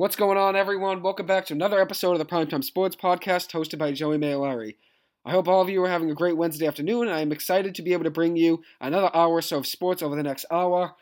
What's going on, everyone? Welcome back to another episode of the Primetime Sports Podcast hosted by Joey Mailari. I hope all of you are having a great Wednesday afternoon, and I'm excited to be able to bring you another hour or so of sports over the next hour.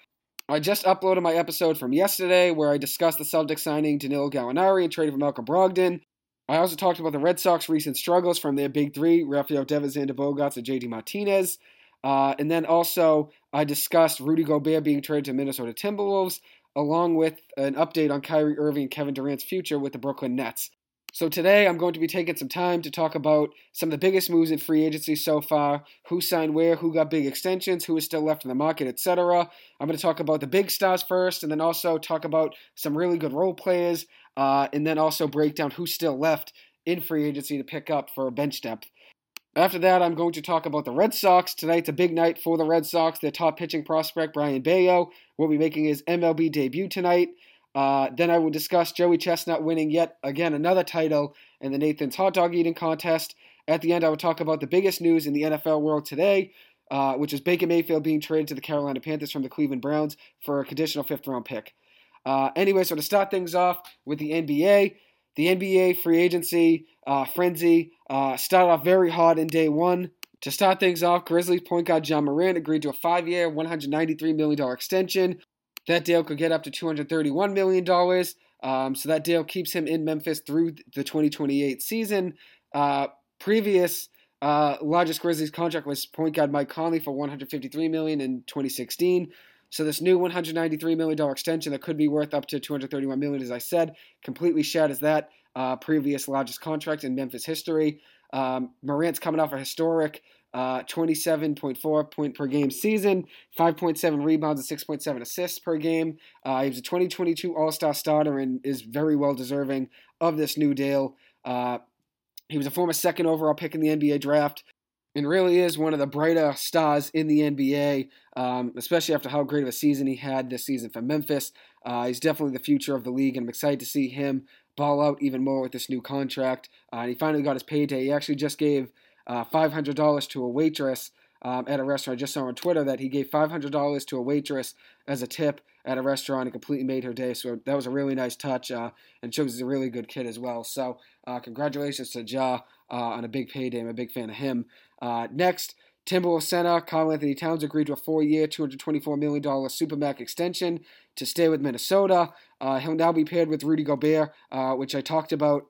I just uploaded my episode from yesterday where I discussed the Celtics signing Danilo Gallinari and trading for Malcolm Brogdon. I also talked about the Red Sox recent struggles from their big three, Rafael Devers, Xander Bogaerts, and JD Martinez. Uh, and then also, I discussed Rudy Gobert being traded to Minnesota Timberwolves, along with an update on Kyrie Irving and Kevin Durant's future with the Brooklyn Nets. So today I'm going to be taking some time to talk about some of the biggest moves in free agency so far, who signed where, who got big extensions, who is still left in the market, etc. I'm going to talk about the big stars first, and then also talk about some really good role players, uh, and then also break down who's still left in free agency to pick up for bench depth. After that, I'm going to talk about the Red Sox. Tonight's a big night for the Red Sox. Their top pitching prospect, Brayan Bello, will be making his MLB debut tonight. Uh, then I will discuss Joey Chestnut winning yet again another title in the Nathan's Hot Dog Eating Contest. At the end, I will talk about the biggest news in the NFL world today, uh, which is Baker Mayfield being traded to the Carolina Panthers from the Cleveland Browns for a conditional fifth round pick. Uh, anyway, so to start things off with the NBA, the NBA free agency uh, frenzy uh, started off very hot in day one. To start things off, Grizzlies point guard Ja Morant agreed to a five year, $193 million extension. That deal could get up to $231 million. Um, so that deal keeps him in Memphis through the 2028 season. Uh, previous uh, largest Grizzlies contract was point guard Mike Conley for 153 million in 2016. So this new 193 million dollar extension that could be worth up to 231 million, as I said, completely shatters that uh, previous largest contract in Memphis history. Um, Morant's coming off a historic uh, 27.4 point per game season, 5.7 rebounds and 6.7 assists per game. Uh, he was a 2022 All Star starter and is very well deserving of this new deal. Uh, he was a former second overall pick in the NBA draft and really is one of the brighter stars in the NBA, um, especially after how great of a season he had this season for Memphis. Uh, he's definitely the future of the league, and I'm excited to see him ball out even more with this new contract. Uh, and he finally got his payday. He actually just gave uh, $500 to a waitress um, at a restaurant. I just saw on Twitter that he gave $500 to a waitress as a tip at a restaurant and completely made her day. So that was a really nice touch uh, and shows he's a really good kid as well. So uh, congratulations to Ja uh, on a big payday. I'm a big fan of him. Uh, next, Timberwolves center Karl-Anthony Towns agreed to a four-year, $224 million Supermax extension to stay with Minnesota. Uh, he'll now be paired with Rudy Gobert, uh, which I talked about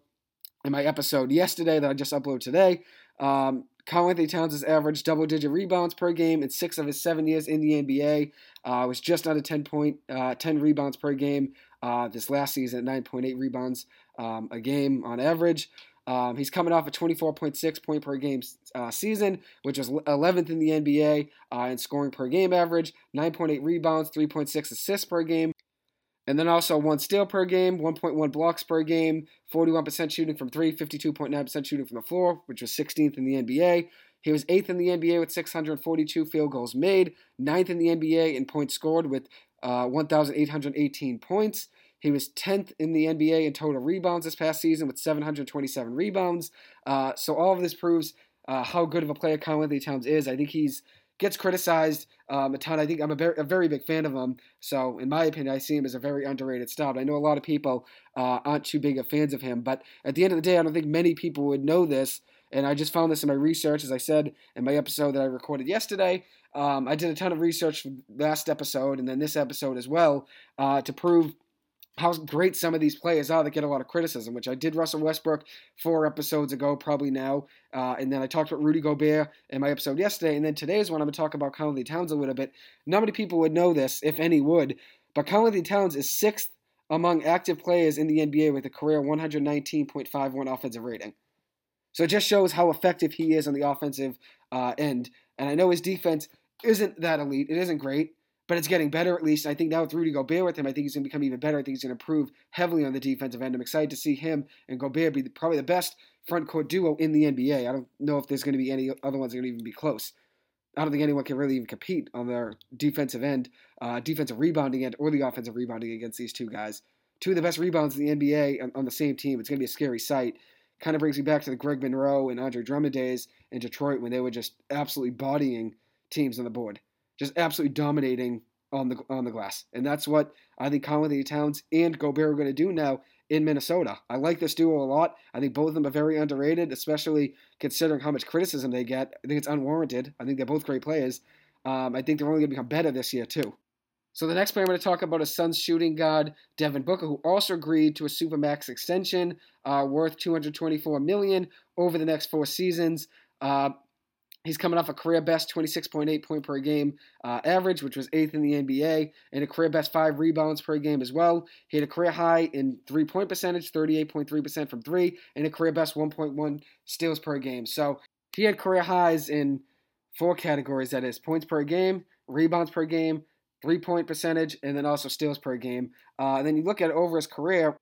in my episode yesterday that I just uploaded today. Um, Karl-Anthony Towns has averaged double-digit rebounds per game in six of his seven years in the NBA. Uh, was just under 10 point, uh, 10 rebounds per game uh, this last season at 9.8 rebounds um, a game on average. Um, he's coming off a 24.6 point per game uh, season, which was 11th in the NBA uh, in scoring per game average, 9.8 rebounds, 3.6 assists per game. And then also one steal per game, 1.1 blocks per game, 41% shooting from three, 52.9% shooting from the floor, which was 16th in the NBA. He was eighth in the NBA with 642 field goals made, ninth in the NBA in points scored with uh, 1,818 points. He was 10th in the NBA in total rebounds this past season with 727 rebounds. Uh, so all of this proves uh, how good of a player Karl-Anthony Towns is. I think he's gets criticized um, a ton. I think I'm a very, a very, big fan of him. So, in my opinion, I see him as a very underrated star. I know a lot of people uh, aren't too big of fans of him. But at the end of the day, I don't think many people would know this. And I just found this in my research, as I said in my episode that I recorded yesterday. Um, I did a ton of research last episode and then this episode as well uh, to prove how great some of these players are that get a lot of criticism, which I did Russell Westbrook four episodes ago, probably now. Uh, and then I talked about Rudy Gobert in my episode yesterday. And then today's one, I'm going to talk about Karl-Anthony Towns a little bit. Not many people would know this, if any would, but Karl-Anthony Towns is sixth among active players in the NBA with a career 119.51 offensive rating. So it just shows how effective he is on the offensive uh, end. And I know his defense isn't that elite, it isn't great but it's getting better at least. I think now with Rudy Gobert with him, I think he's going to become even better. I think he's going to improve heavily on the defensive end. I'm excited to see him and Gobert be probably the best front court duo in the NBA. I don't know if there's going to be any other ones that are going to even be close. I don't think anyone can really even compete on their defensive end, uh, defensive rebounding end, or the offensive rebounding against these two guys. Two of the best rebounds in the NBA on, on the same team. It's going to be a scary sight. Kind of brings me back to the Greg Monroe and Andre Drummond days in Detroit when they were just absolutely bodying teams on the board, just absolutely dominating on the on the glass, and that's what I think Karl-Anthony Towns and Gobert are going to do now in Minnesota. I like this duo a lot. I think both of them are very underrated, especially considering how much criticism they get. I think it's unwarranted. I think they're both great players. Um, I think they're only going to become better this year, too. So the next player I'm going to talk about is Suns shooting guard Devin Booker, who also agreed to a supermax extension uh, worth 224 million over the next four seasons. Uh, He's coming off a career best 26.8 point per game uh, average, which was eighth in the NBA, and a career best five rebounds per game as well. He had a career high in three point percentage, 38.3% from three, and a career best 1.1 steals per game. So he had career highs in four categories that is, points per game, rebounds per game, three point percentage, and then also steals per game. Uh, and then you look at over his career,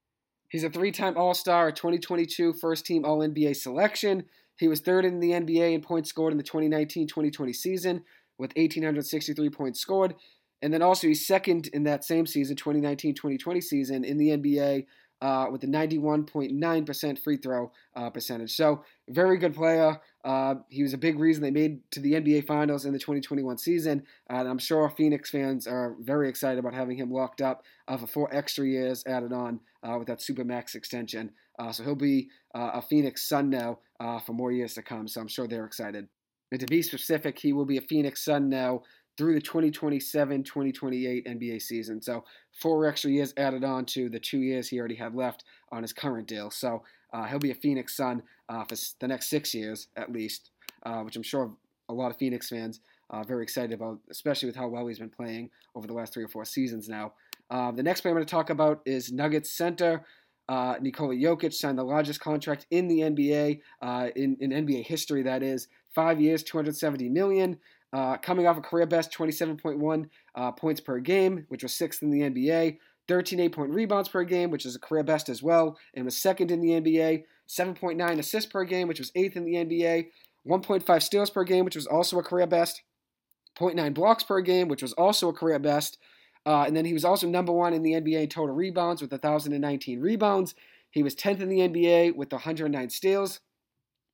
he's a three time All Star, a 2022 first team All NBA selection. He was third in the NBA in points scored in the 2019 2020 season with 1,863 points scored. And then also, he's second in that same season, 2019 2020 season, in the NBA uh, with a 91.9% free throw uh, percentage. So, very good player. Uh, he was a big reason they made to the NBA Finals in the 2021 season. and I'm sure Phoenix fans are very excited about having him locked up uh, for four extra years added on uh, with that Supermax extension. Uh, so, he'll be a Phoenix Sun now for more years to come. So, I'm sure they're excited. And to be specific, he will be a Phoenix Sun now through the 2027 2028 NBA season. So, four extra years added on to the two years he already had left on his current deal. So, uh, he'll be a Phoenix Sun uh, for the next six years at least, uh, which I'm sure a lot of Phoenix fans are very excited about, especially with how well he's been playing over the last three or four seasons now. Uh, the next player I'm going to talk about is Nuggets center. Uh, Nikola Jokic signed the largest contract in the NBA, uh, in, in NBA history, that is, five years, 270 million. Uh, coming off a career best 27.1 uh, points per game, which was sixth in the NBA. 13 8 point rebounds per game, which is a career best as well, and was second in the NBA. 7.9 assists per game, which was eighth in the NBA. 1.5 steals per game, which was also a career best. 0.9 blocks per game, which was also a career best. Uh, and then he was also number one in the NBA in total rebounds with 1,019 rebounds. He was 10th in the NBA with 109 steals.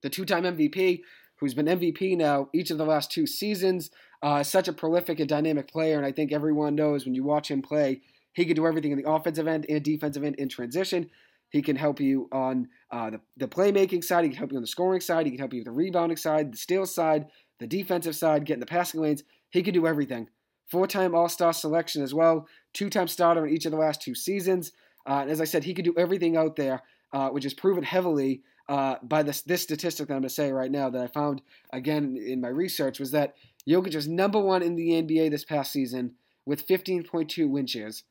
The two time MVP who's been MVP now each of the last two seasons. Uh, such a prolific and dynamic player, and I think everyone knows when you watch him play, he can do everything in the offensive end and defensive end in transition. He can help you on uh, the, the playmaking side. He can help you on the scoring side. He can help you with the rebounding side, the steal side, the defensive side, getting the passing lanes. He can do everything. Four time All Star selection as well. Two time starter in each of the last two seasons. Uh, and as I said, he can do everything out there, uh, which is proven heavily uh, by this this statistic that I'm going to say right now that I found again in my research was that Jokic was number one in the NBA this past season with 15.2 win shares,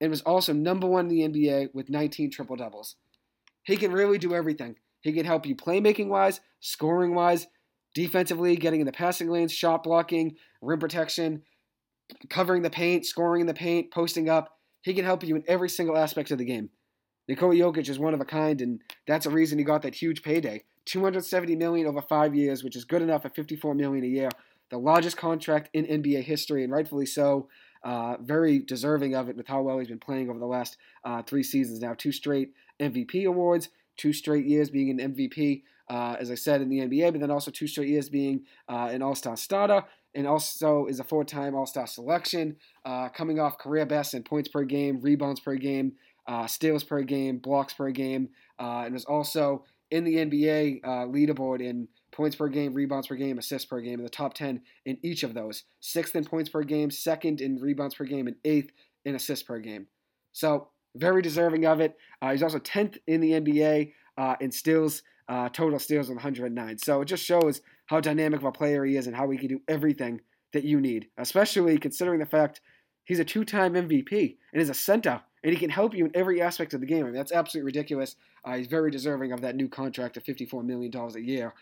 and was also number one in the NBA with 19 triple doubles. He can really do everything. He can help you playmaking wise, scoring wise, defensively, getting in the passing lanes, shot blocking, rim protection, covering the paint, scoring in the paint, posting up. He can help you in every single aspect of the game. Nikola Jokic is one of a kind, and that's a reason he got that huge payday. 270 million over five years, which is good enough at 54 million a year. The largest contract in NBA history, and rightfully so. Uh, very deserving of it with how well he's been playing over the last uh, three seasons now. Two straight MVP awards, two straight years being an MVP, uh, as I said, in the NBA, but then also two straight years being uh, an All Star starter, and also is a four time All Star selection, uh, coming off career best in points per game, rebounds per game, uh, steals per game, blocks per game, uh, and was also in the NBA uh, leaderboard in points per game, rebounds per game, assists per game, in the top 10 in each of those. Sixth in points per game, second in rebounds per game, and eighth in assists per game. So, very deserving of it. Uh, he's also 10th in the NBA uh, in steals, total steals with 109. So, it just shows how dynamic of a player he is and how he can do everything that you need, especially considering the fact he's a two time MVP and is a center and he can help you in every aspect of the game. I mean, that's absolutely ridiculous. Uh, he's very deserving of that new contract of $54 million a year.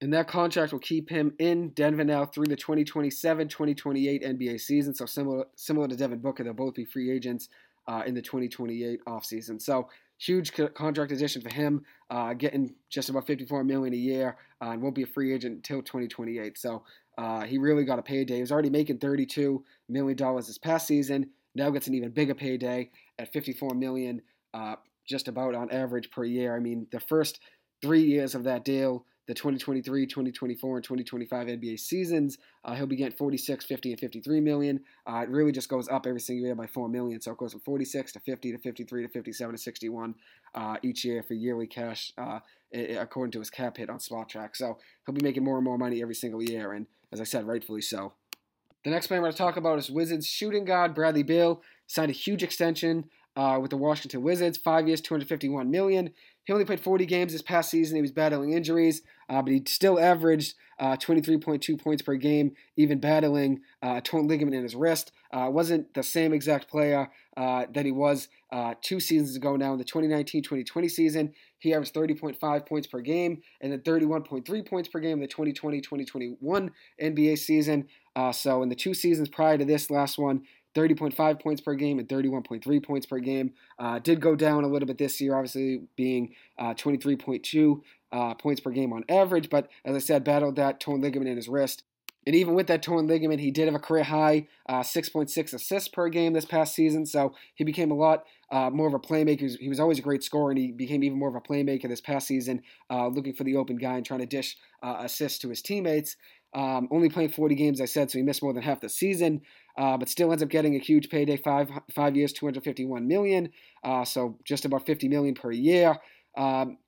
And that contract will keep him in Denver now through the 2027 2028 NBA season. So, similar, similar to Devin Booker, they'll both be free agents uh, in the 2028 offseason. So, huge contract addition for him, uh, getting just about 54 million a year, uh, and won't be a free agent until 2028. So uh, he really got a payday. He was already making 32 million dollars this past season. Now gets an even bigger payday at 54 million, uh, just about on average per year. I mean, the first three years of that deal, the 2023, 2024, and 2025 NBA seasons. Uh, he'll be getting 46, 50, and 53 million. Uh, it really just goes up every single year by 4 million. So it goes from 46 to 50 to 53 to 57 to 61 uh, each year for yearly cash, uh, according to his cap hit on Spotrac. So he'll be making more and more money every single year. And as I said, rightfully so. The next player I'm going to talk about is Wizards shooting guard Bradley Beal. Signed a huge extension uh, with the Washington Wizards, five years, 251 million. He only played 40 games this past season. He was battling injuries, uh, but he still averaged uh, 23.2 points per game, even battling uh, a torn ligament in his wrist. Uh, wasn't the same exact player uh, that he was two seasons ago now in the 2019-2020 season. He averaged 30.5 points per game and then 31.3 points per game in the 2020-2021 NBA season. so in the two seasons prior to this last one, 30.5 points per game and 31.3 points per game. Uh, did go down a little bit this year, obviously being uh, 23.2 uh, points per game on average. But as I said, battled that torn ligament in his wrist. And even with that torn ligament, he did have a career high uh, 6.6 assists per game this past season. So he became a lot uh, more of a playmaker. He was always a great scorer, and he became even more of a playmaker this past season, uh, looking for the open guy and trying to dish assists to his teammates. Um, only playing 40 games, I said, so he missed more than half the season uh, but still ends up getting a huge payday five five years, 251 million. Uh, so just about 50 million per year. Um,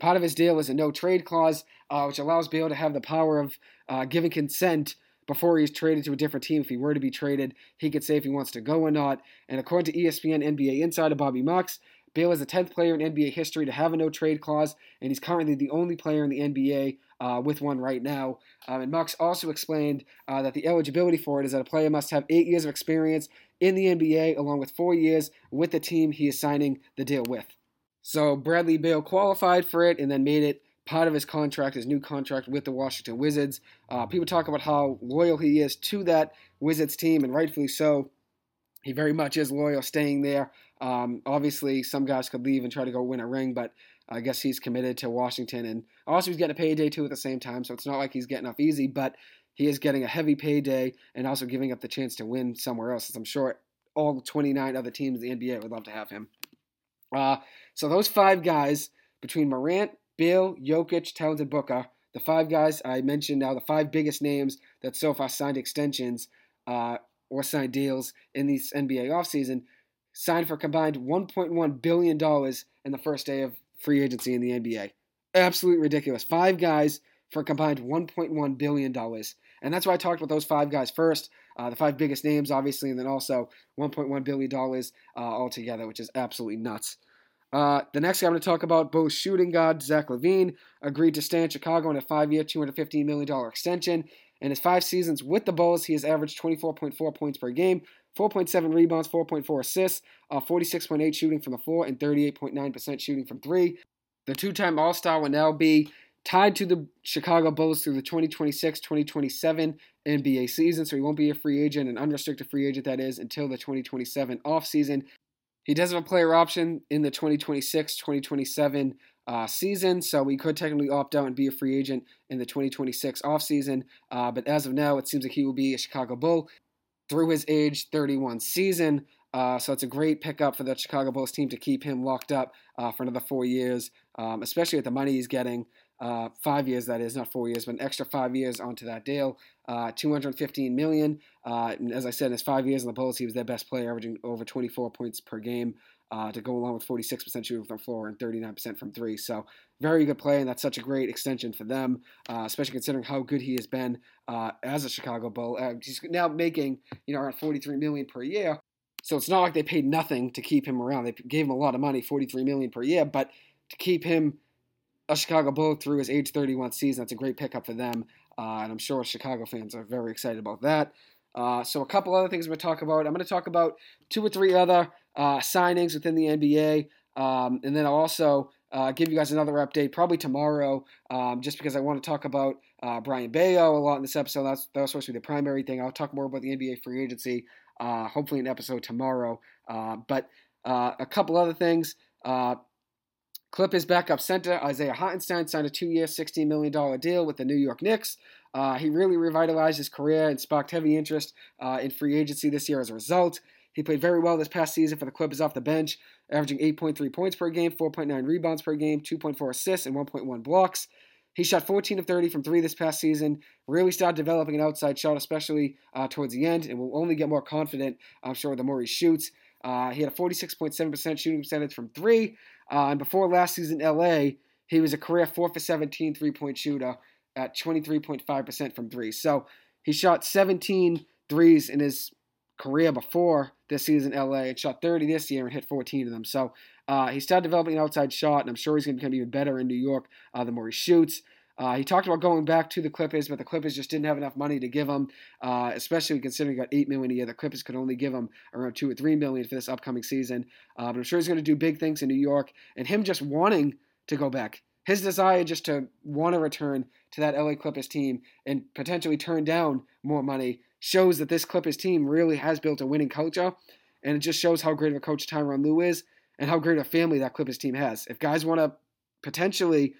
part of his deal is a no trade clause, uh, which allows Beal to have the power of uh, giving consent before he's traded to a different team. If he were to be traded, he could say if he wants to go or not. And according to ESPN NBA insider Bobby Marks, Beal is the 10th player in NBA history to have a no trade clause, and he's currently the only player in the NBA uh, with one right now. Um, and Marks also explained uh, that the eligibility for it is that a player must have eight years of experience in the NBA, along with four years with the team he is signing the deal with. So Bradley Beal qualified for it and then made it part of his contract, his new contract with the Washington Wizards. Uh, people talk about how loyal he is to that Wizards team, and rightfully so. He very much is loyal, staying there. Um, obviously, some guys could leave and try to go win a ring, but I guess he's committed to Washington, and also he's getting a payday too at the same time. So it's not like he's getting off easy, but he is getting a heavy payday and also giving up the chance to win somewhere else. As I'm sure all 29 other teams in the NBA would love to have him. Uh, so those five guys between Morant, Beal, Jokic, and Booker, the five guys I mentioned now, the five biggest names that so far signed extensions uh, or signed deals in this NBA offseason, signed for combined $1.1 billion in the first day of free agency in the NBA. Absolutely ridiculous. Five guys for a combined $1.1 billion. And that's why I talked about those five guys first. Uh, the five biggest names, obviously, and then also $1.1 billion uh, altogether, which is absolutely nuts. Uh, the next guy I'm going to talk about, both shooting guard Zach LaVine, agreed to stay in Chicago on a five year, $215 million extension. In his five seasons with the Bulls, he has averaged 24.4 points per game, 4.7 rebounds, 4.4 assists, uh, 46.8 shooting from the floor, and 38.9% shooting from three. The two time All Star will now be tied to the Chicago Bulls through the 2026 2027 NBA season, so he won't be a free agent, an unrestricted free agent that is, until the 2027 offseason. He does have a player option in the 2026 2027 uh, season, so he could technically opt out and be a free agent in the 2026 offseason. Uh, but as of now, it seems like he will be a Chicago Bull through his age 31 season. Uh, so it's a great pickup for the Chicago Bulls team to keep him locked up uh, for another four years, um, especially with the money he's getting. Uh, five years, that is, not four years, but an extra five years onto that deal. Uh, 215 million. Uh, as I said, in his five years in the Bulls, he was their best player, averaging over 24 points per game. Uh, to go along with 46% shooting from floor and 39% from three. So very good play, and that's such a great extension for them, uh, especially considering how good he has been uh, as a Chicago Bull. Uh, he's now making you know around 43 million per year, so it's not like they paid nothing to keep him around. They gave him a lot of money, 43 million per year, but to keep him a Chicago Bull through his age 31 season, that's a great pickup for them, uh, and I'm sure Chicago fans are very excited about that. Uh, so a couple other things I'm going to talk about. I'm going to talk about two or three other uh, signings within the NBA, um, and then I'll also uh, give you guys another update probably tomorrow, um, just because I want to talk about uh, Brayan Bello a lot in this episode. That's, that was supposed to be the primary thing. I'll talk more about the NBA free agency, uh, hopefully an episode tomorrow. Uh, but uh, a couple other things. Uh, Clippers backup center Isaiah Hartenstein signed a two-year, $16 million deal with the New York Knicks. Uh, he really revitalized his career and sparked heavy interest in free agency this year as a result. He played very well this past season for the Clippers off the bench, averaging 8.3 points per game, 4.9 rebounds per game, 2.4 assists, and 1.1 blocks. he shot 14 of 30 from three this past season. Really started developing an outside shot, especially uh, towards the end, and will only get more confident, I'm sure, the more he shoots. Uh, he had a 46.7% shooting percentage from three. Uh, and before last season in LA, he was a career 4 for 17 three point shooter at 23.5% from three. So he shot 17 threes in his career before this season in LA and shot 30 this year and hit 14 of them. So uh, he started developing an outside shot, and I'm sure he's going to become even better in New York uh, the more he shoots. Uh, he talked about going back to the Clippers, but the Clippers just didn't have enough money to give him, uh, especially considering he got eight million a year. The Clippers could only give him around two or three million for this upcoming season. Uh, but I'm sure he's going to do big things in New York, and him just wanting to go back, his desire just to want to return to that LA Clippers team and potentially turn down more money shows that this Clippers team really has built a winning culture, and it just shows how great of a coach Tyronn Lue is and how great a family that Clippers team has. If guys want to potentially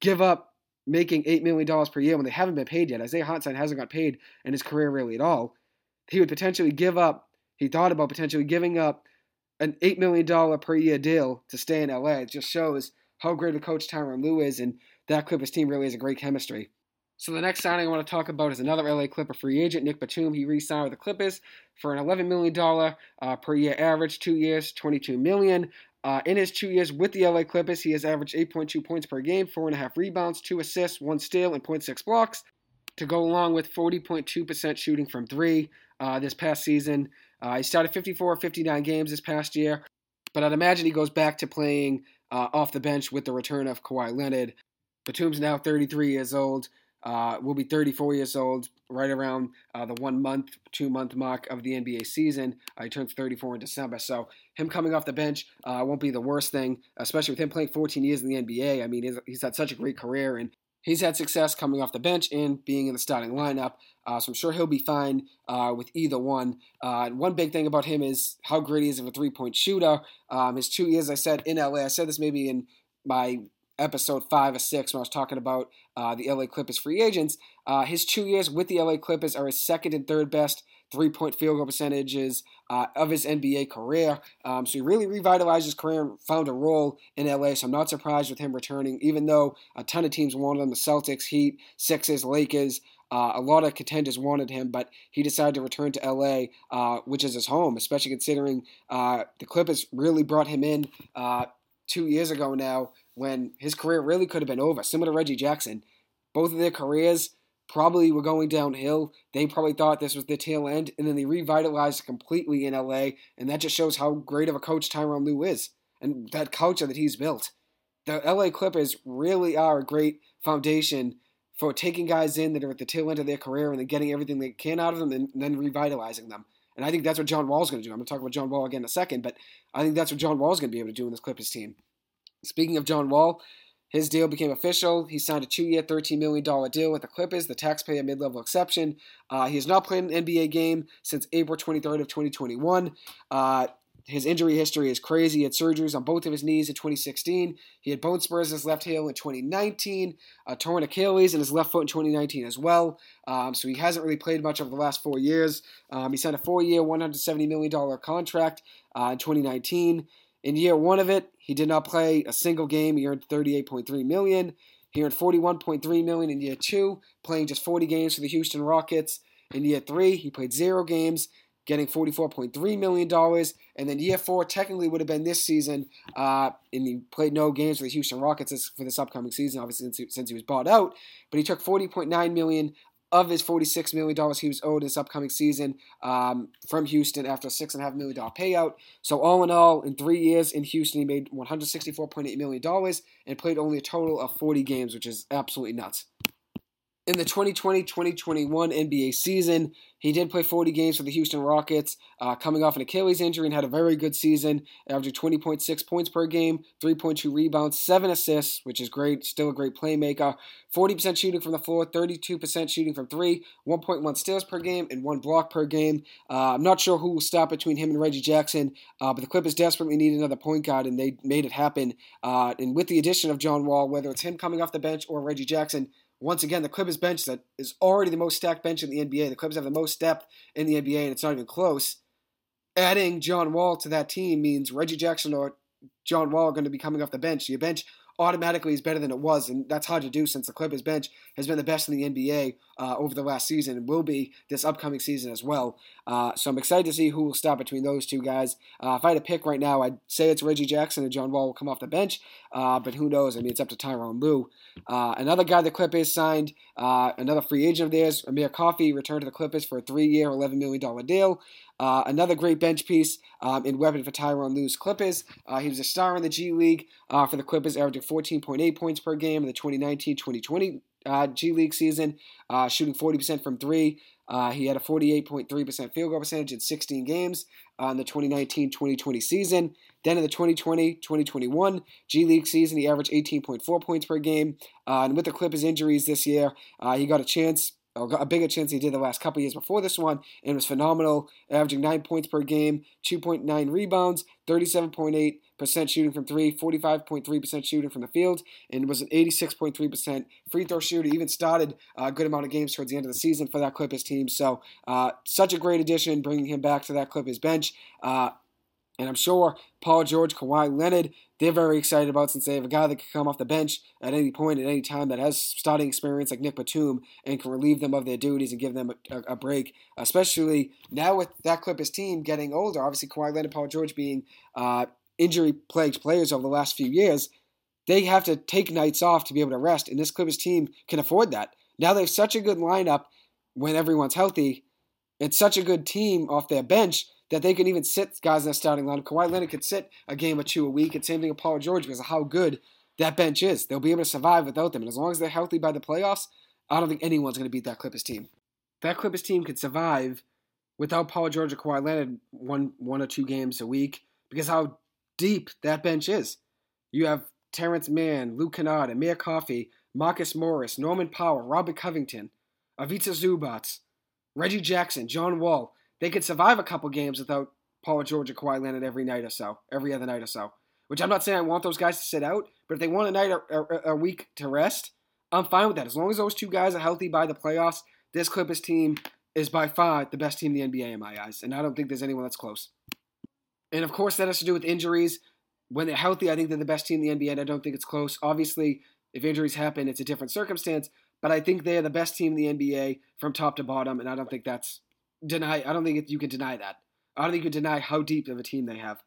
give up making $8 million per year when they haven't been paid yet, Isaiah Hartenstein hasn't got paid in his career really at all, he would potentially give up, he thought about potentially giving up an $8 million per year deal to stay in LA. It just shows how great of a coach Tyronn Lue is, and that Clippers team really has a great chemistry. So the next signing I want to talk about is another LA Clipper free agent, Nic Batum. He re-signed with the Clippers for an $11 million uh, per year average, two years, 22 million. Uh, in his two years with the LA Clippers, he has averaged 8.2 points per game, four and a half rebounds, two assists, one steal, and 0.6 blocks. To go along with 40.2% shooting from three uh, this past season. Uh, he started 54 59 games this past year, but I'd imagine he goes back to playing uh, off the bench with the return of Kawhi Leonard. Batum's now 33 years old uh, will be 34 years old, right around uh, the one month, two month mark of the NBA season. Uh, he turns 34 in December, so him coming off the bench uh, won't be the worst thing, especially with him playing 14 years in the NBA. I mean, he's, he's had such a great career and he's had success coming off the bench and being in the starting lineup. Uh, so I'm sure he'll be fine uh, with either one. One big thing about him is how great he is of a three point shooter. Um, his two years, I said in LA, I said this maybe in my episode five or six when I was talking about uh, the LA Clippers free agents. Uh, his two years with the LA Clippers are his second and third best three point field goal percentages uh, of his NBA career. Um, so he really revitalized his career and found a role in LA. So I'm not surprised with him returning, even though a ton of teams wanted him the Celtics, Heat, Sixers, Lakers. Uh, a lot of contenders wanted him, but he decided to return to LA, uh, which is his home, especially considering uh, the Clippers really brought him in uh, two years ago now when his career really could have been over. Similar to Reggie Jackson, both of their careers probably were going downhill. They probably thought this was the tail end, and then they revitalized completely in LA, and that just shows how great of a coach Tyronn Lue is and that culture that he's built. The LA Clippers really are a great foundation for taking guys in that are at the tail end of their career and then getting everything they can out of them and then revitalizing them. And I think that's what John Wall's going to do. I'm going to talk about John Wall again in a second, but I think that's what John Wall's going to be able to do in this Clippers team. Speaking of John Wall, his deal became official. He signed a two-year, $13 million deal with the Clippers, the taxpayer mid-level exception. Uh, he has not played an NBA game since April 23rd of 2021. Uh, his injury history is crazy. He had surgeries on both of his knees in 2016. He had bone spurs in his left heel in 2019, a torn Achilles in his left foot in 2019 as well. Um, so he hasn't really played much over the last four years. Um, he signed a four-year, $170 million contract uh, in 2019. In year one of it, he did not play a single game. He earned 38.3 million. He earned 41.3 million in year two, playing just 40 games for the Houston Rockets. In year three, he played zero games, getting $44.3 million. And then year four technically would have been this season, uh, and he played no games for the Houston Rockets for this upcoming season, obviously since he, since he was bought out. But he took $40.9 million of his $46 million he was owed this upcoming season um, from Houston after a $6.5 million payout. So, all in all, in three years in Houston, he made $164.8 million and played only a total of 40 games, which is absolutely nuts in the 2020-2021 NBA season, he did play 40 games for the Houston Rockets, uh, coming off an Achilles injury and had a very good season, averaging 20.6 points per game, 3.2 rebounds, 7 assists, which is great, still a great playmaker, 40% shooting from the floor, 32% shooting from 3, 1.1 steals per game, and 1 block per game. Uh, I'm not sure who will stop between him and Reggie Jackson, uh, but the Clippers desperately need another point guard, and they made it happen. Uh, and with the addition of John Wall, whether it's him coming off the bench or Reggie Jackson, once again, the Clippers bench that is already the most stacked bench in the NBA. The Clippers have the most depth in the NBA, and it's not even close. Adding John Wall to that team means Reggie Jackson or John Wall are going to be coming off the bench. Your bench automatically is better than it was, and that's hard to do since the Clippers bench has been the best in the NBA uh, over the last season and will be this upcoming season as well. Uh, so I'm excited to see who will start between those two guys. Uh, if I had to pick right now, I'd say it's Reggie Jackson and John Wall will come off the bench, uh, but who knows? I mean, it's up to Tyronn Lue. Uh, another guy the Clippers signed, uh, another free agent of theirs, Amir Coffey, returned to the Clippers for a three-year, $11 million deal. Uh, another great bench piece um, in weapon for Tyronn Lue's Clippers. Uh, he was a star in the G League uh, for the Clippers, averaging 14.8 points per game in the 2019-2020 uh, G League season, uh, shooting 40% from three. Uh, he had a 48.3% field goal percentage in 16 games in the 2019-2020 season. Then in the 2020-2021 G League season, he averaged 18.4 points per game. and with the Clippers injuries this year, he got a chance a bigger chance he did the last couple years before this one, and was phenomenal, averaging 9 points per game, 2.9 rebounds, 37.8% shooting from three, 45.3% shooting from the field, and was an 86.3% free throw shooter. Even started a good amount of games towards the end of the season for that Clippers team. So, uh, such a great addition bringing him back to that Clippers bench. Uh, and I'm sure Paul George, Kawhi Leonard, they're very excited about since they have a guy that can come off the bench at any point, at any time, that has starting experience like Nic Batum and can relieve them of their duties and give them a, a break. Especially now with that Clippers team getting older, obviously Kawhi Leonard, Paul George being uh, injury-plagued players over the last few years, they have to take nights off to be able to rest, and this Clippers team can afford that. Now they have such a good lineup when everyone's healthy. It's such a good team off their bench that they can even sit guys in the starting line. Kawhi Leonard could sit a game or two a week, and same thing with Paul George because of how good that bench is. They'll be able to survive without them, and as long as they're healthy by the playoffs, I don't think anyone's going to beat that Clippers team. That Clippers team could survive without Paul George or Kawhi Leonard one one or two games a week because how deep that bench is. You have Terance Mann, Luke Kennard, Amir Coffey, Marcus Morris, Norman Powell, Robert Covington, Ivica Zubac, Reggie Jackson, John Wall they could survive a couple games without Paul George or Kawhi Leonard every night or so, every other night or so. Which I'm not saying I want those guys to sit out, but if they want a night or a, week to rest, I'm fine with that. As long as those two guys are healthy by the playoffs, this Clippers team is by far the best team in the NBA in my eyes, and I don't think there's anyone that's close. And of course, that has to do with injuries. When they're healthy, I think they're the best team in the NBA, and I don't think it's close. Obviously, if injuries happen, it's a different circumstance, but I think they're the best team in the NBA from top to bottom, and I don't think that's deny. I don't think you can deny that. I don't think you can deny how deep of a team they have.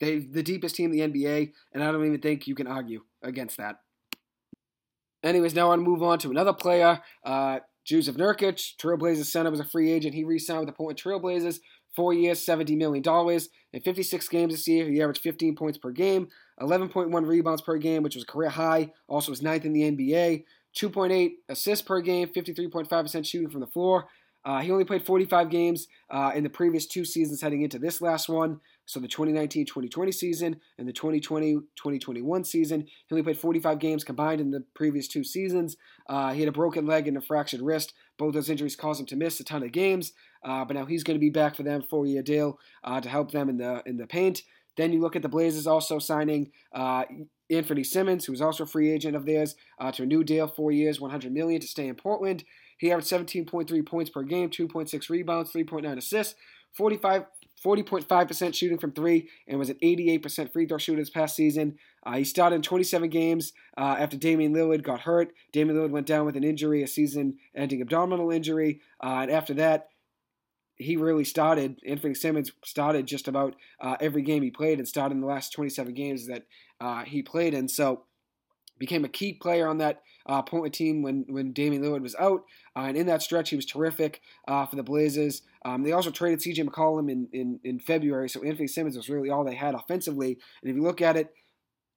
They the deepest team in the NBA, and I don't even think you can argue against that. Anyways, now I want to move on to another player. Uh, Jusuf Nurkic, Trailblazers center, was a free agent. He re-signed with the Portland Trailblazers, four years, $70 million. In 56 games this year, he averaged 15 points per game, 11.1 rebounds per game, which was career high. Also was ninth in the NBA. 2.8 assists per game, 53.5% shooting from the floor, uh, he only played 45 games uh, in the previous two seasons heading into this last one. So the 2019 2020 season and the 2020 2021 season. He only played 45 games combined in the previous two seasons. Uh, he had a broken leg and a fractured wrist. Both those injuries caused him to miss a ton of games. Uh, but now he's going to be back for them, four year deal uh, to help them in the, in the paint. Then you look at the Blazers also signing uh, Anfernee Simons, who was also a free agent of theirs, to a new deal, four years, 100 million to stay in Portland. He averaged 17.3 points per game, 2.6 rebounds, 3.9 assists, 45, 40.5% shooting from three, and was an 88% free throw shooter this past season. Uh, he started in 27 games uh, after Damian Lillard got hurt. Damian Lillard went down with an injury, a season ending abdominal injury. Uh, and after that, he really started. Anfernee Simons started just about uh, every game he played and started in the last 27 games that uh, he played in. So, became a key player on that uh, Portland team when when Damian Lillard was out, uh, and in that stretch he was terrific uh, for the Blazers. Um, they also traded C.J. McCollum in, in in February, so Anfernee Simons was really all they had offensively. And if you look at it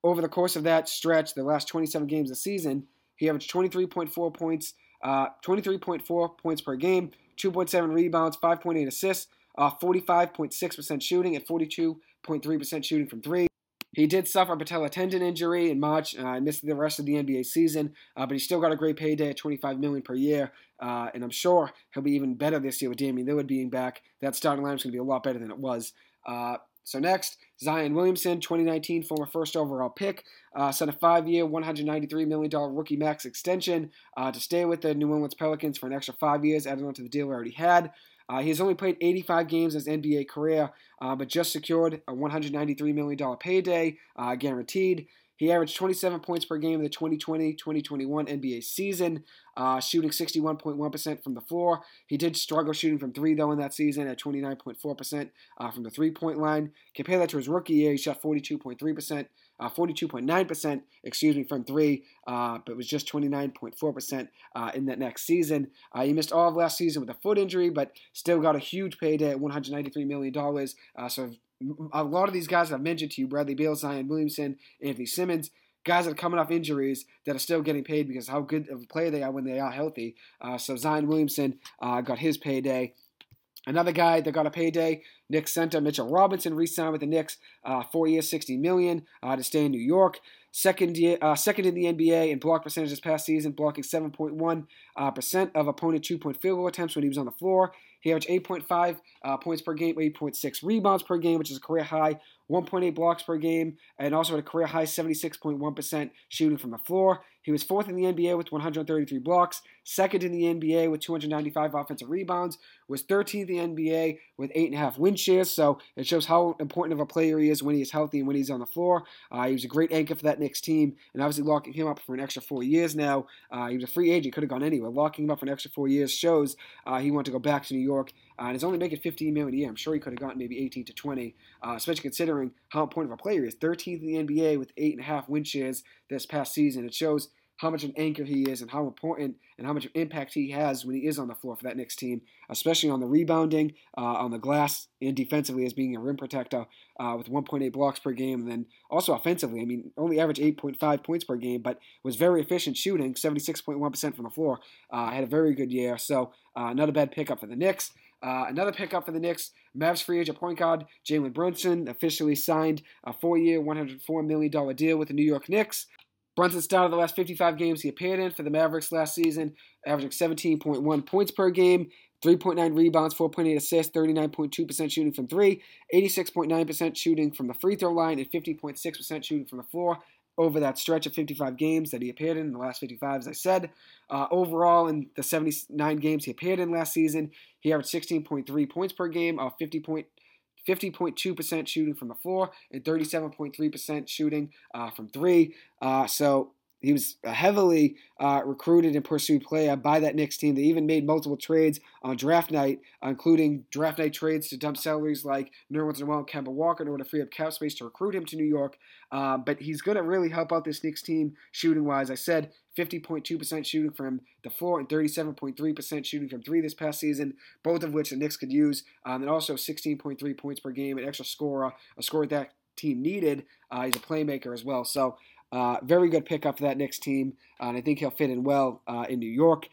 over the course of that stretch, the last 27 games of the season, he averaged 23.4 points, uh, 23.4 points per game, 2.7 rebounds, 5.8 assists, 45.6% uh, shooting, and 42.3% shooting from three. He did suffer a patella tendon injury in March uh, missed the rest of the NBA season, uh, but he still got a great payday at 25 million per year, uh, and I'm sure he'll be even better this year with Damian Lillard being back. That starting lineup is going to be a lot better than it was. Uh, so next, Zion Williamson, 2019 former first overall pick, uh, signed a five-year, $193 million rookie max extension uh, to stay with the New Orleans Pelicans for an extra five years, added on to the deal we already had. Uh, he has only played 85 games his NBA career, uh, but just secured a $193 million payday, uh, guaranteed. He averaged 27 points per game in the 2020 2021 NBA season, uh, shooting 61.1% from the floor. He did struggle shooting from three, though, in that season at 29.4% uh, from the three point line. Compare that to his rookie year, he shot 42.3%. Uh, 42.9%, excuse me, from three, uh, but was just 29.4% uh, in that next season. Uh, he missed all of last season with a foot injury, but still got a huge payday at $193 million. Uh, so a lot of these guys I've mentioned to you, Bradley Beal, Zion Williamson, Anfernee Simons, guys that are coming off injuries that are still getting paid because how good of a player they are when they are healthy. Uh, so Zion Williamson got his payday. Another guy that got a payday, Knicks center Mitchell Robinson, re-signed with the Knicks, uh, four years, sixty million uh, to stay in New York. Second, year, uh, second in the NBA in block percentage this past season, blocking 7.1 uh, of opponent two-point field goal attempts when he was on the floor. He averaged 8.5 uh, points per game, 8.6 rebounds per game, which is a career high, 1.8 blocks per game, and also at a career high 76.1% shooting from the floor. He was fourth in the NBA with 133 blocks, second in the NBA with 295 offensive rebounds, was 13th in the NBA with 8.5 win shares. So it shows how important of a player he is when he is healthy and when he's on the floor. Uh, he was a great anchor for that Knicks team, and obviously locking him up for an extra four years now. Uh, he was a free agent, could have gone anywhere. Locking him up for an extra four years shows uh, he wanted to go back to New York. Uh, and he's only making 15 million a year. I'm sure he could have gotten maybe 18 to 20, uh, especially considering how important of a player he is. 13th in the NBA with eight and a half win shares this past season. It shows how much an anchor he is and how important and how much of impact he has when he is on the floor for that Knicks team, especially on the rebounding, uh, on the glass, and defensively as being a rim protector uh, with 1.8 blocks per game. And then also offensively, I mean, only averaged 8.5 points per game, but was very efficient shooting, 76.1% from the floor. Uh, had a very good year. So uh, not a bad pickup for the Knicks. Uh, another pickup for the Knicks, Mavs free agent point guard Jalen Brunson officially signed a four-year, $104 million deal with the New York Knicks. Brunson started the last 55 games he appeared in for the Mavericks last season, averaging 17.1 points per game, 3.9 rebounds, 4.8 assists, 39.2% shooting from three, 86.9% shooting from the free throw line, and 50.6% shooting from the floor over that stretch of 55 games that he appeared in, the last 55, as I said. Uh, overall, in the 79 games he appeared in last season, he averaged 16.3 points per game, off 50 point 50.2% shooting from the floor and 37.3% shooting uh, from three. Uh, so he was a heavily uh, recruited and pursued player by that Knicks team. They even made multiple trades on draft night, uh, including draft night trades to dump salaries like Nerlens Noel and Kemba Walker in order to free up cap space to recruit him to New York. Uh, but he's going to really help out this Knicks team shooting wise. I said 50.2% shooting from the floor and 37.3% shooting from three this past season, both of which the Knicks could use. Um, and also 16.3 points per game, an extra scorer, a score that team needed. Uh, he's a playmaker as well. So uh, very good pickup for that Knicks team, uh, and I think he'll fit in well uh, in New York.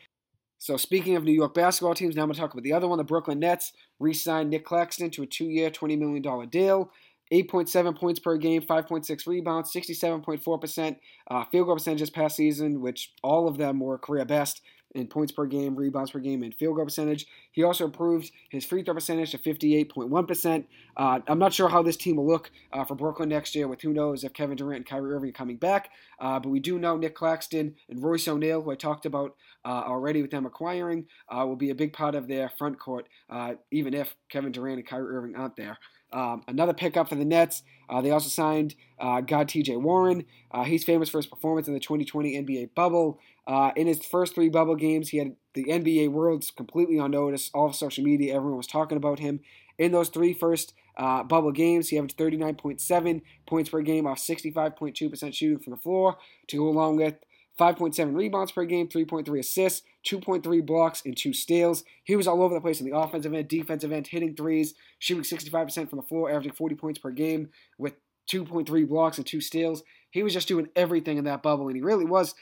So speaking of New York basketball teams, now I'm going to talk about the other one. The Brooklyn Nets re-signed Nic Claxton to a two-year, $20 million deal. 8.7 points per game, 5.6 rebounds, 67.4% uh, field goal percentage this past season, which all of them were career best in points per game, rebounds per game, and field goal percentage. He also improved his free throw percentage to 58.1%. Uh, I'm not sure how this team will look uh, for Brooklyn next year, with who knows if Kevin Durant and Kyrie Irving are coming back. Uh, but we do know Nic Claxton and Royce O'Neale, who I talked about uh, already with them acquiring, uh, will be a big part of their front court, uh, even if Kevin Durant and Kyrie Irving aren't there. Um, another pickup for the Nets. Uh, they also signed uh, God TJ Warren. Uh, he's famous for his performance in the 2020 NBA bubble. Uh, in his first three bubble games, he had the NBA worlds completely on notice. All of social media, everyone was talking about him. In those three first uh, bubble games, he averaged 39.7 points per game off 65.2% shooting from the floor to go along with 5.7 rebounds per game, 3.3 assists, 2.3 blocks, and 2 steals. He was all over the place in the offensive end, defensive end, hitting threes, shooting 65% from the floor, averaging 40 points per game with 2.3 blocks and 2 steals. He was just doing everything in that bubble, and he really was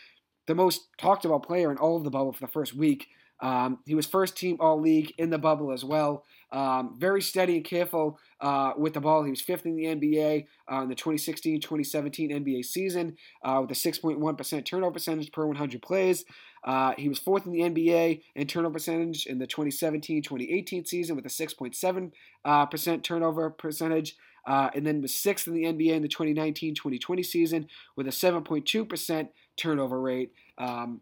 the most talked about player in all of the bubble for the first week. Um, he was first team all league in the bubble as well. Um, very steady and careful uh, with the ball. He was fifth in the NBA uh, in the 2016 2017 NBA season uh, with a 6.1% turnover percentage per 100 plays. Uh, he was fourth in the NBA in turnover percentage in the 2017 2018 season with a 6.7% uh, turnover percentage. Uh, and then was sixth in the NBA in the 2019 2020 season with a 7.2% turnover rate. Um,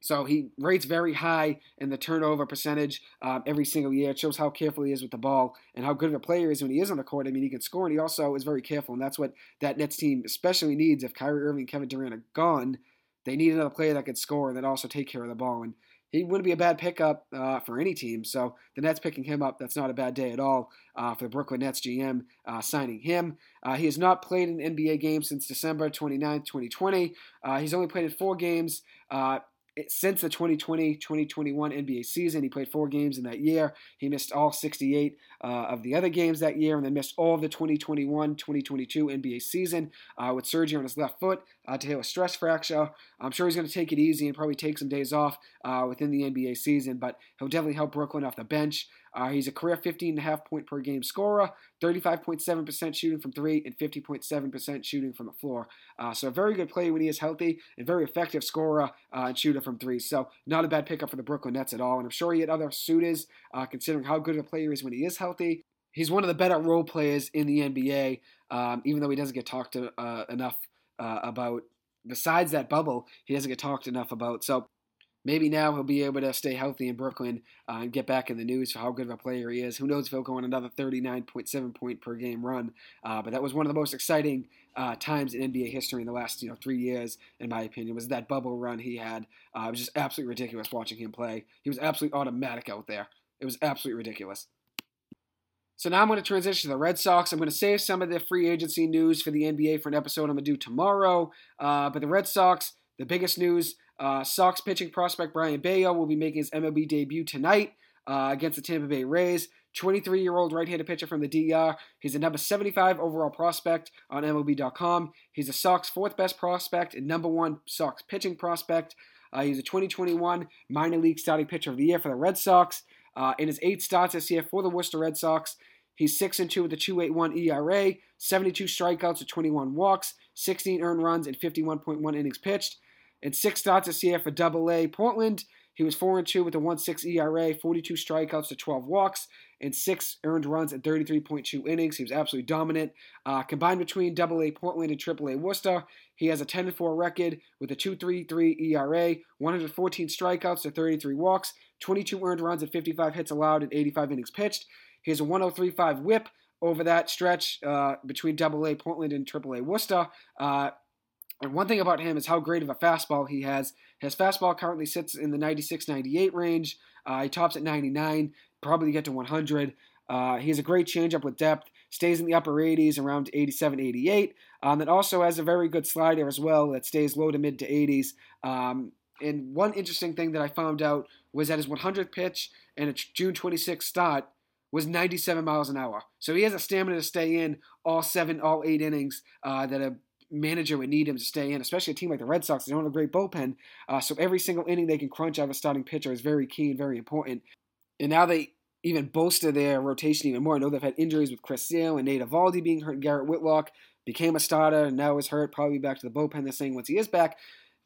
So he rates very high in the turnover percentage um, every single year. It shows how careful he is with the ball and how good of a player he is when he is on the court. I mean, he can score, and he also is very careful, and that's what that Nets team especially needs. If Kyrie Irving and Kevin Durant are gone, they need another player that can score and that also take care of the ball. And he wouldn't be a bad pickup uh, for any team. So the Nets picking him up, that's not a bad day at all uh, for the Brooklyn Nets GM uh, signing him. Uh, he has not played an NBA game since December 29, 2020. Uh, he's only played in four games uh, since the 2020-2021 NBA season. He played four games in that year. He missed all 68 uh, of the other games that year, and then missed all of the 2021-2022 NBA season with surgery on his left foot uh, to heal a stress fracture. I'm sure he's going to take it easy and probably take some days off uh, within the NBA season, but he'll definitely help Brooklyn off the bench. Uh, he's a career 15.5 point per game scorer, 35.7% shooting from three, and 50.7% shooting from the floor. Uh, so a very good player when he is healthy, and very effective scorer uh, and shooter from three. So not a bad pickup for the Brooklyn Nets at all. And I'm sure he had other suitors, uh, considering how good of a player he is when he is healthy. He's one of the better role players in the NBA, um, even though he doesn't get talked to, uh, enough uh, about. Besides that bubble, he doesn't get talked enough about. So maybe now he'll be able to stay healthy in Brooklyn uh, and get back in the news for how good of a player he is. Who knows if he'll go on another 39.7 point per game run? Uh, but that was one of the most exciting uh, times in NBA history in the last you know three years, in my opinion, was that bubble run he had. Uh, it was just absolutely ridiculous watching him play. He was absolutely automatic out there. It was absolutely ridiculous. So now I'm going to transition to the Red Sox. I'm going to save some of the free agency news for the NBA for an episode I'm going to do tomorrow. Uh, but the Red Sox, the biggest news uh, Sox pitching prospect Brayan Bello will be making his MLB debut tonight uh, against the Tampa Bay Rays. 23 year old right handed pitcher from the DR. He's a number 75 overall prospect on MLB.com. He's the Sox fourth best prospect and number one Sox pitching prospect. Uh, he's a 2021 minor league starting pitcher of the year for the Red Sox. Uh, in his eight starts this year for the Worcester Red Sox, he's 6 and 2 with a 2.81 ERA, 72 strikeouts with 21 walks, 16 earned runs, and 51.1 innings pitched and six starts this year for Double A Portland. He was 4 and 2 with a 1.6 ERA, 42 strikeouts to 12 walks, and six earned runs at 33.2 innings. He was absolutely dominant. Uh, combined between Double A Portland and Triple A Worcester, he has a 10 4 record with a 2.33 ERA, 114 strikeouts to 33 walks, 22 earned runs and 55 hits allowed and 85 innings pitched. He has a 103.5 WHIP over that stretch uh, between Double A Portland and Triple A Worcester. Uh, and one thing about him is how great of a fastball he has. His fastball currently sits in the 96 98 range. Uh, he tops at 99, probably get to 100. Uh, he has a great changeup with depth, stays in the upper 80s, around 87 88. Um, and also has a very good slider as well that stays low to mid to 80s. Um, and one interesting thing that I found out was that his 100th pitch and a June 26th start was 97 miles an hour. So he has a stamina to stay in all seven, all eight innings uh, that a manager would need him to stay in, especially a team like the Red Sox. They don't have a great bullpen, uh, so every single inning they can crunch out of a starting pitcher is very key and very important. And now they even bolster their rotation even more. I know they've had injuries with Chris Sale and Nate Eovaldi being hurt. Garrett Whitlock became a starter and now is hurt. Probably back to the bullpen. They're saying once he is back.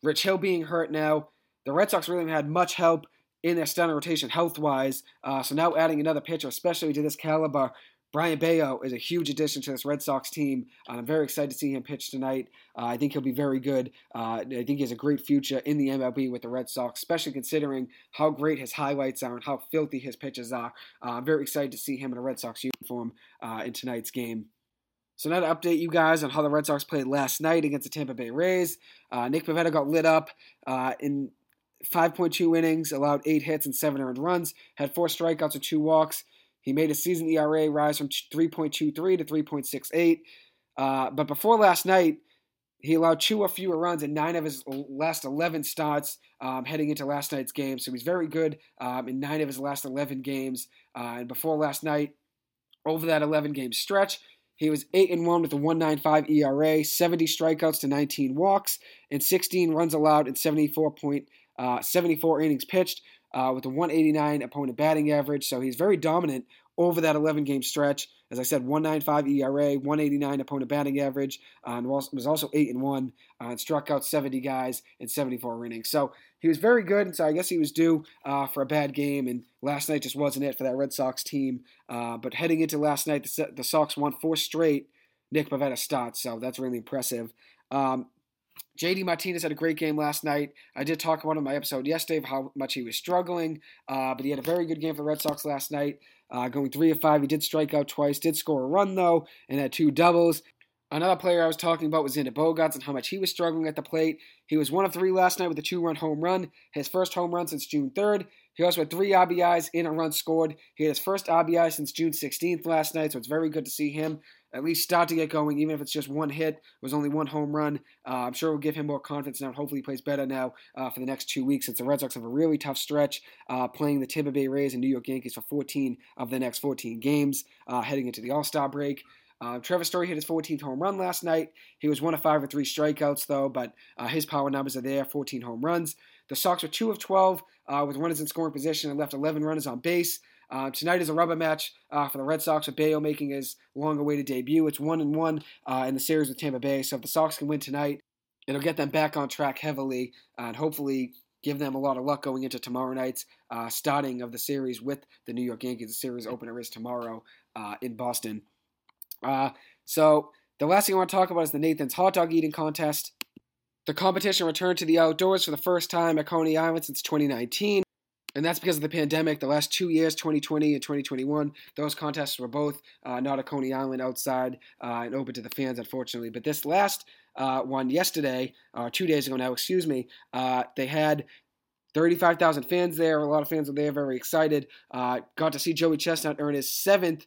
Rich Hill being hurt now. The Red Sox really had much help in their starting rotation health wise. Uh, so now adding another pitcher, especially to this caliber, Brayan Bello is a huge addition to this Red Sox team. I'm very excited to see him pitch tonight. Uh, I think he'll be very good. Uh, I think he has a great future in the MLB with the Red Sox, especially considering how great his highlights are and how filthy his pitches are. Uh, I'm very excited to see him in a Red Sox uniform uh, in tonight's game. So now to update you guys on how the Red Sox played last night against the Tampa Bay Rays. Uh, Nick Pivetta got lit up in 5.2 innings, allowed eight hits and seven earned runs, had four strikeouts and two walks. He made his season ERA rise from 3.23 to 3.68. Uh, but before last night, he allowed two or fewer runs in nine of his last 11 starts um, heading into last night's game. So he's very good um, in nine of his last 11 games. Uh, and before last night, over that 11 game stretch, he was 8 and 1 with a 195 ERA, 70 strikeouts to 19 walks, and 16 runs allowed in 74 point, uh, 74 innings pitched uh, with a 189 opponent batting average. So he's very dominant over that 11 game stretch. As I said, 195 ERA, 189 opponent batting average, uh, and was also 8 and 1, uh, and struck out 70 guys in 74 innings. So he was very good, and so I guess he was due uh, for a bad game, and last night just wasn't it for that Red Sox team. Uh, but heading into last night, the, the Sox won four straight Nick Pivetta starts, so that's really impressive. Um, JD Martinez had a great game last night. I did talk about in my episode yesterday of how much he was struggling, uh, but he had a very good game for the Red Sox last night, uh, going three of five. He did strike out twice, did score a run though, and had two doubles. Another player I was talking about was Xander Bogaerts and how much he was struggling at the plate. He was one of three last night with a two-run home run, his first home run since June 3rd. He also had three RBIs in a run scored. He had his first RBI since June 16th last night, so it's very good to see him at least start to get going, even if it's just one hit. It was only one home run. Uh, I'm sure it will give him more confidence now. Hopefully, he plays better now uh, for the next two weeks since the Red Sox have a really tough stretch uh, playing the Tampa Bay Rays and New York Yankees for 14 of the next 14 games uh, heading into the All Star break. Uh, Trevor Story hit his 14th home run last night. He was one of five or three strikeouts, though, but uh, his power numbers are there 14 home runs. The Sox were 2 of 12 uh, with runners in scoring position and left 11 runners on base. Uh, tonight is a rubber match uh, for the Red Sox with Bello making his long-awaited debut. It's one and one uh, in the series with Tampa Bay. So if the Sox can win tonight, it'll get them back on track heavily and hopefully give them a lot of luck going into tomorrow night's uh, starting of the series with the New York Yankees. The series opener is tomorrow uh, in Boston. Uh, so the last thing I want to talk about is the Nathan's hot dog eating contest. The competition returned to the outdoors for the first time at Coney Island since 2019. And that's because of the pandemic. The last two years, 2020 and 2021, those contests were both uh, not at Coney Island outside uh, and open to the fans, unfortunately. But this last uh, one yesterday, or uh, two days ago now, excuse me, uh, they had 35,000 fans there. A lot of fans were there, very excited. Uh, got to see Joey Chestnut earn his seventh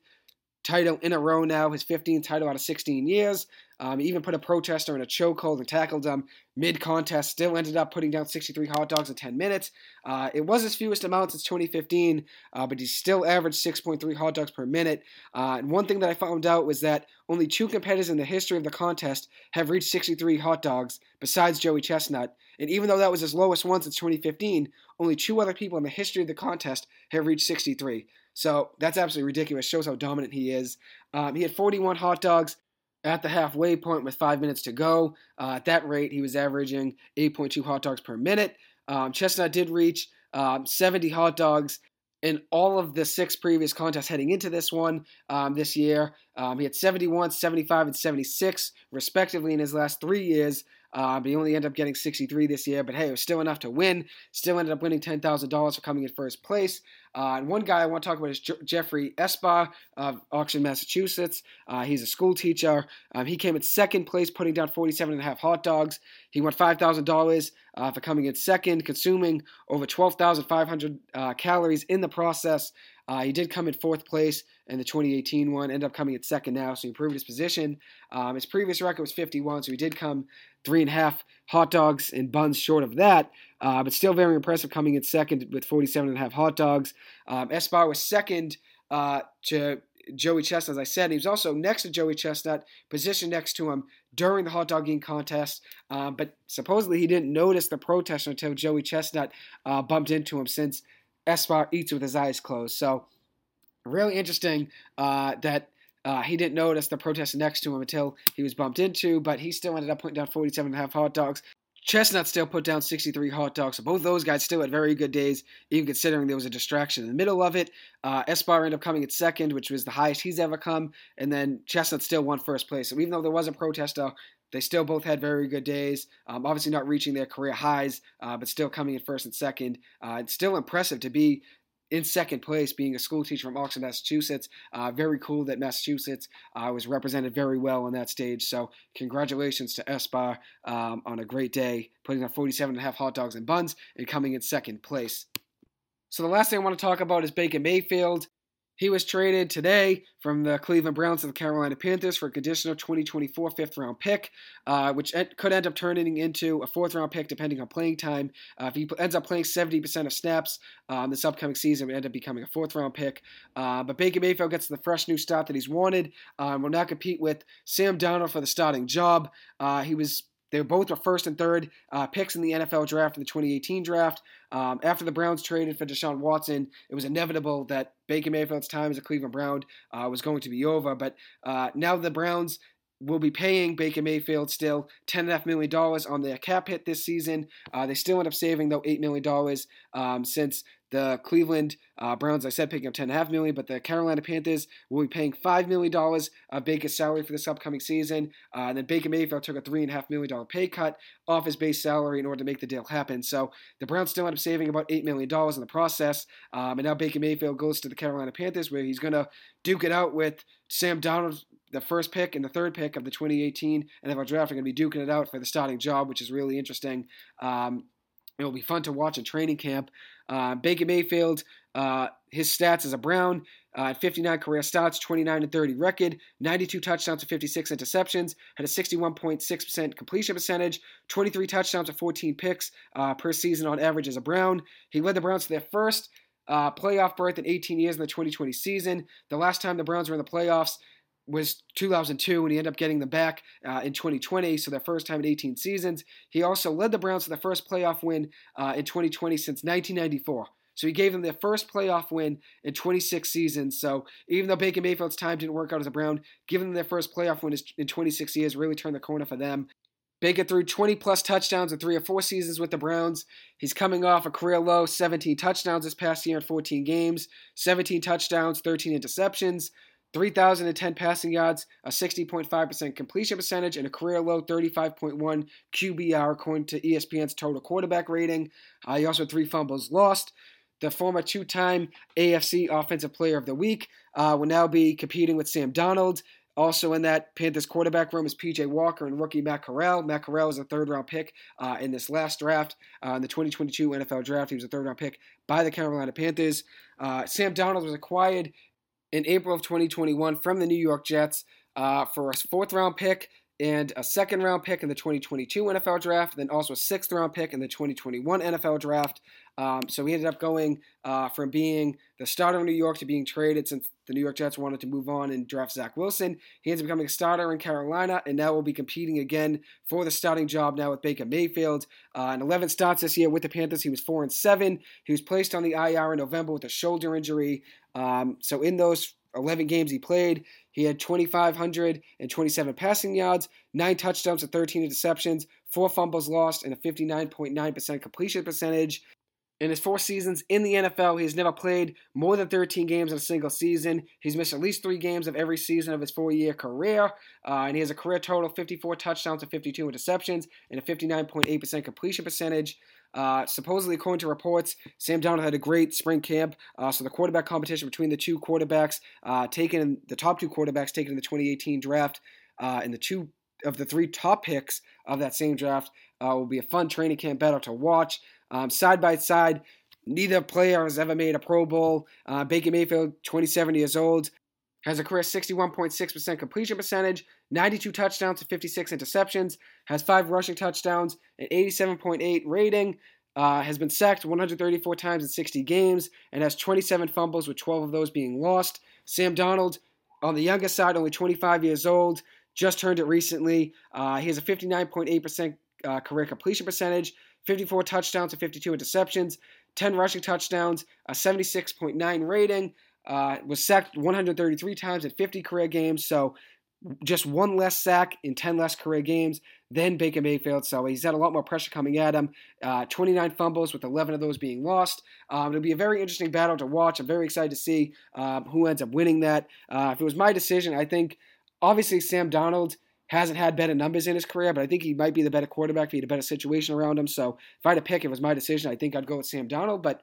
title in a row now, his 15th title out of 16 years. Um, he even put a protester in a chokehold and tackled him mid contest. Still ended up putting down 63 hot dogs in 10 minutes. Uh, it was his fewest amount since 2015, uh, but he still averaged 6.3 hot dogs per minute. Uh, and one thing that I found out was that only two competitors in the history of the contest have reached 63 hot dogs besides Joey Chestnut. And even though that was his lowest one since 2015, only two other people in the history of the contest have reached 63. So that's absolutely ridiculous. Shows how dominant he is. Um, he had 41 hot dogs at the halfway point with five minutes to go. Uh, at that rate, he was averaging 8.2 hot dogs per minute. Um, Chestnut did reach um, 70 hot dogs in all of the six previous contests heading into this one um, this year. Um, he had 71, 75, and 76, respectively, in his last three years. Uh, but he only ended up getting 63 this year. But hey, it was still enough to win. Still ended up winning $10,000 for coming in first place. Uh, and one guy I want to talk about is J- Geoffrey Esper of Oxford, Massachusetts. Uh, he's a school teacher. Um, he came in second place, putting down 47 and a half hot dogs. He won $5,000 uh, for coming in second, consuming over 12,500 uh, calories in the process. Uh, he did come in fourth place in the 2018 one, ended up coming in second now, so he improved his position. Um, his previous record was 51, so he did come three and a half hot dogs and buns short of that, uh, but still very impressive coming in second with 47 and a half hot dogs. Um, Esper was second uh, to Joey Chestnut, as I said. He was also next to Joey Chestnut, positioned next to him during the hot dog eating contest. Uh, but supposedly he didn't notice the protest until Joey Chestnut uh, bumped into him since Esper eats with his eyes closed. So really interesting uh, that uh, he didn't notice the protest next to him until he was bumped into, but he still ended up putting down 47 and a half hot dogs. Chestnut still put down 63 hot dogs. So both those guys still had very good days, even considering there was a distraction in the middle of it. Uh, Esper ended up coming at second, which was the highest he's ever come, and then Chestnut still won first place. So even though there was a protester, they still both had very good days. Um, obviously, not reaching their career highs, uh, but still coming in first and second. Uh, it's still impressive to be in second place, being a school teacher from Oxford, Massachusetts. Uh, very cool that Massachusetts uh, was represented very well on that stage. So, congratulations to Esper um, on a great day, putting up 47 and a half hot dogs and buns and coming in second place. So, the last thing I want to talk about is Baker Mayfield. He was traded today from the Cleveland Browns to the Carolina Panthers for a conditional 2024 fifth round pick, uh, which could end up turning into a fourth round pick depending on playing time. Uh, if he ends up playing 70% of snaps um, this upcoming season, would end up becoming a fourth round pick. Uh, but Baker Mayfield gets the fresh new start that he's wanted. Um, will now compete with Sam Darnold for the starting job. Uh, he was they both were first and third uh, picks in the NFL draft in the 2018 draft. Um, after the Browns traded for Deshaun Watson, it was inevitable that Baker Mayfield's time as a Cleveland Brown uh, was going to be over. But uh, now the Browns will be paying Baker Mayfield still $10.5 million on their cap hit this season. Uh, they still end up saving, though, $8 million um, since the Cleveland uh, Browns, I said, picking up 10.5 million, but the Carolina Panthers will be paying $5 million of Baker's salary for this upcoming season. Uh, and then Baker Mayfield took a $3.5 million pay cut off his base salary in order to make the deal happen. So the Browns still end up saving about $8 million in the process. Um, and now Baker Mayfield goes to the Carolina Panthers, where he's going to duke it out with Sam Darnold, the first pick and the third pick of the 2018 NFL draft are going to be duking it out for the starting job, which is really interesting. Um, it will be fun to watch in training camp. Uh, Baker Mayfield, uh, his stats as a Brown, uh, 59 career starts, 29 and 30 record, 92 touchdowns to 56 interceptions, had a 61.6% completion percentage, 23 touchdowns to 14 picks uh, per season on average as a Brown. He led the Browns to their first uh, playoff berth in 18 years in the 2020 season. The last time the Browns were in the playoffs was 2002 and he ended up getting them back uh, in 2020 so their first time in 18 seasons he also led the browns to the first playoff win uh, in 2020 since 1994 so he gave them their first playoff win in 26 seasons so even though baker mayfield's time didn't work out as a brown giving them their first playoff win in 26 years really turned the corner for them Baker threw 20 plus touchdowns in three or four seasons with the Browns. He's coming off a career low 17 touchdowns this past year in 14 games, 17 touchdowns, 13 interceptions. 3,010 passing yards, a 60.5% completion percentage, and a career low 35.1 QBR according to ESPN's total quarterback rating. Uh, he also had three fumbles lost. The former two time AFC Offensive Player of the Week uh, will now be competing with Sam Darnold. Also in that Panthers quarterback room is PJ Walker and rookie Matt Corral. Matt Corral was a third round pick uh, in this last draft. Uh, in the 2022 NFL draft, he was a third round pick by the Carolina Panthers. Uh, Sam Darnold was acquired in April of 2021 from the New York Jets uh, for a fourth round pick and a second round pick in the 2022 NFL draft, then also a sixth round pick in the 2021 NFL draft. Um, so he ended up going uh, from being the starter in New York to being traded since the New York Jets wanted to move on and draft Zach Wilson. He ends up becoming a starter in Carolina and now will be competing again for the starting job now with Baker Mayfield. Uh, in 11 starts this year with the Panthers, he was 4 and 7. He was placed on the IR in November with a shoulder injury. Um, so in those 11 games he played, he had 2,527 passing yards, 9 touchdowns to 13 interceptions, 4 fumbles lost, and a 59.9% completion percentage. In his four seasons in the NFL, he's never played more than 13 games in a single season. He's missed at least three games of every season of his four year career. Uh, and he has a career total of 54 touchdowns and 52 interceptions and a 59.8% completion percentage. Uh, supposedly, according to reports, Sam Darnold had a great spring camp. Uh, so the quarterback competition between the two quarterbacks uh, taken, the top two quarterbacks taken in the 2018 draft, uh, and the two of the three top picks of that same draft uh, will be a fun training camp battle to watch. Um, side by side, neither player has ever made a Pro Bowl. Uh, Baker Mayfield, 27 years old, has a career 61.6% completion percentage, 92 touchdowns to 56 interceptions, has five rushing touchdowns, an 87.8 rating, uh, has been sacked 134 times in 60 games, and has 27 fumbles, with 12 of those being lost. Sam Darnold, on the youngest side, only 25 years old, just turned it recently. Uh, he has a 59.8% uh, career completion percentage, 54 touchdowns to 52 interceptions, 10 rushing touchdowns, a 76.9 rating uh, was sacked 133 times in 50 career games. So just one less sack in 10 less career games than Baker Mayfield. So he's had a lot more pressure coming at him. Uh, 29 fumbles, with 11 of those being lost. Um, it'll be a very interesting battle to watch. I'm very excited to see um, who ends up winning that. Uh, if it was my decision, I think obviously Sam Darnold hasn't had better numbers in his career, but I think he might be the better quarterback if he had a better situation around him. So if I had to pick, it was my decision, I think I'd go with Sam Darnold, But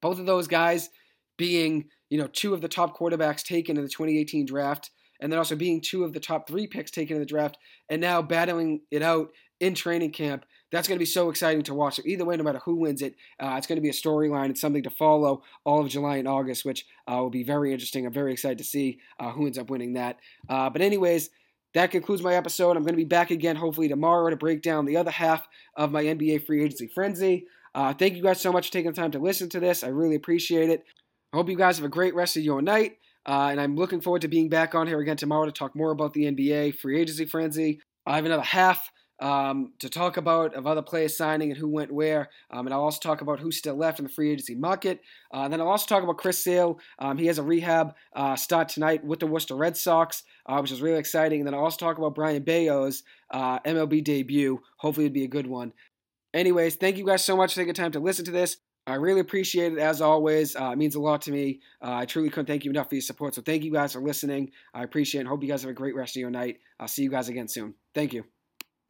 both of those guys being you know, two of the top quarterbacks taken in the 2018 draft, and then also being two of the top three picks taken in the draft, and now battling it out in training camp. That's going to be so exciting to watch. So either way, no matter who wins it, uh, it's going to be a storyline. It's something to follow all of July and August, which uh, will be very interesting. I'm very excited to see uh, who ends up winning that. Uh, but anyways, that concludes my episode. I'm going to be back again hopefully tomorrow to break down the other half of my NBA free agency frenzy. Uh, thank you guys so much for taking the time to listen to this. I really appreciate it. I hope you guys have a great rest of your night. Uh, and I'm looking forward to being back on here again tomorrow to talk more about the NBA free agency frenzy. I have another half um, to talk about of other players signing and who went where. Um, and I'll also talk about who's still left in the free agency market. Uh, then I'll also talk about Chris Sale. Um, he has a rehab uh, start tonight with the Worcester Red Sox, uh, which is really exciting. And then I'll also talk about Brayan Bello's uh, MLB debut. Hopefully, it'd be a good one. Anyways, thank you guys so much for taking time to listen to this. I really appreciate it as always. Uh, it means a lot to me. Uh, I truly couldn't thank you enough for your support. So thank you guys for listening. I appreciate it. Hope you guys have a great rest of your night. I'll see you guys again soon. Thank you.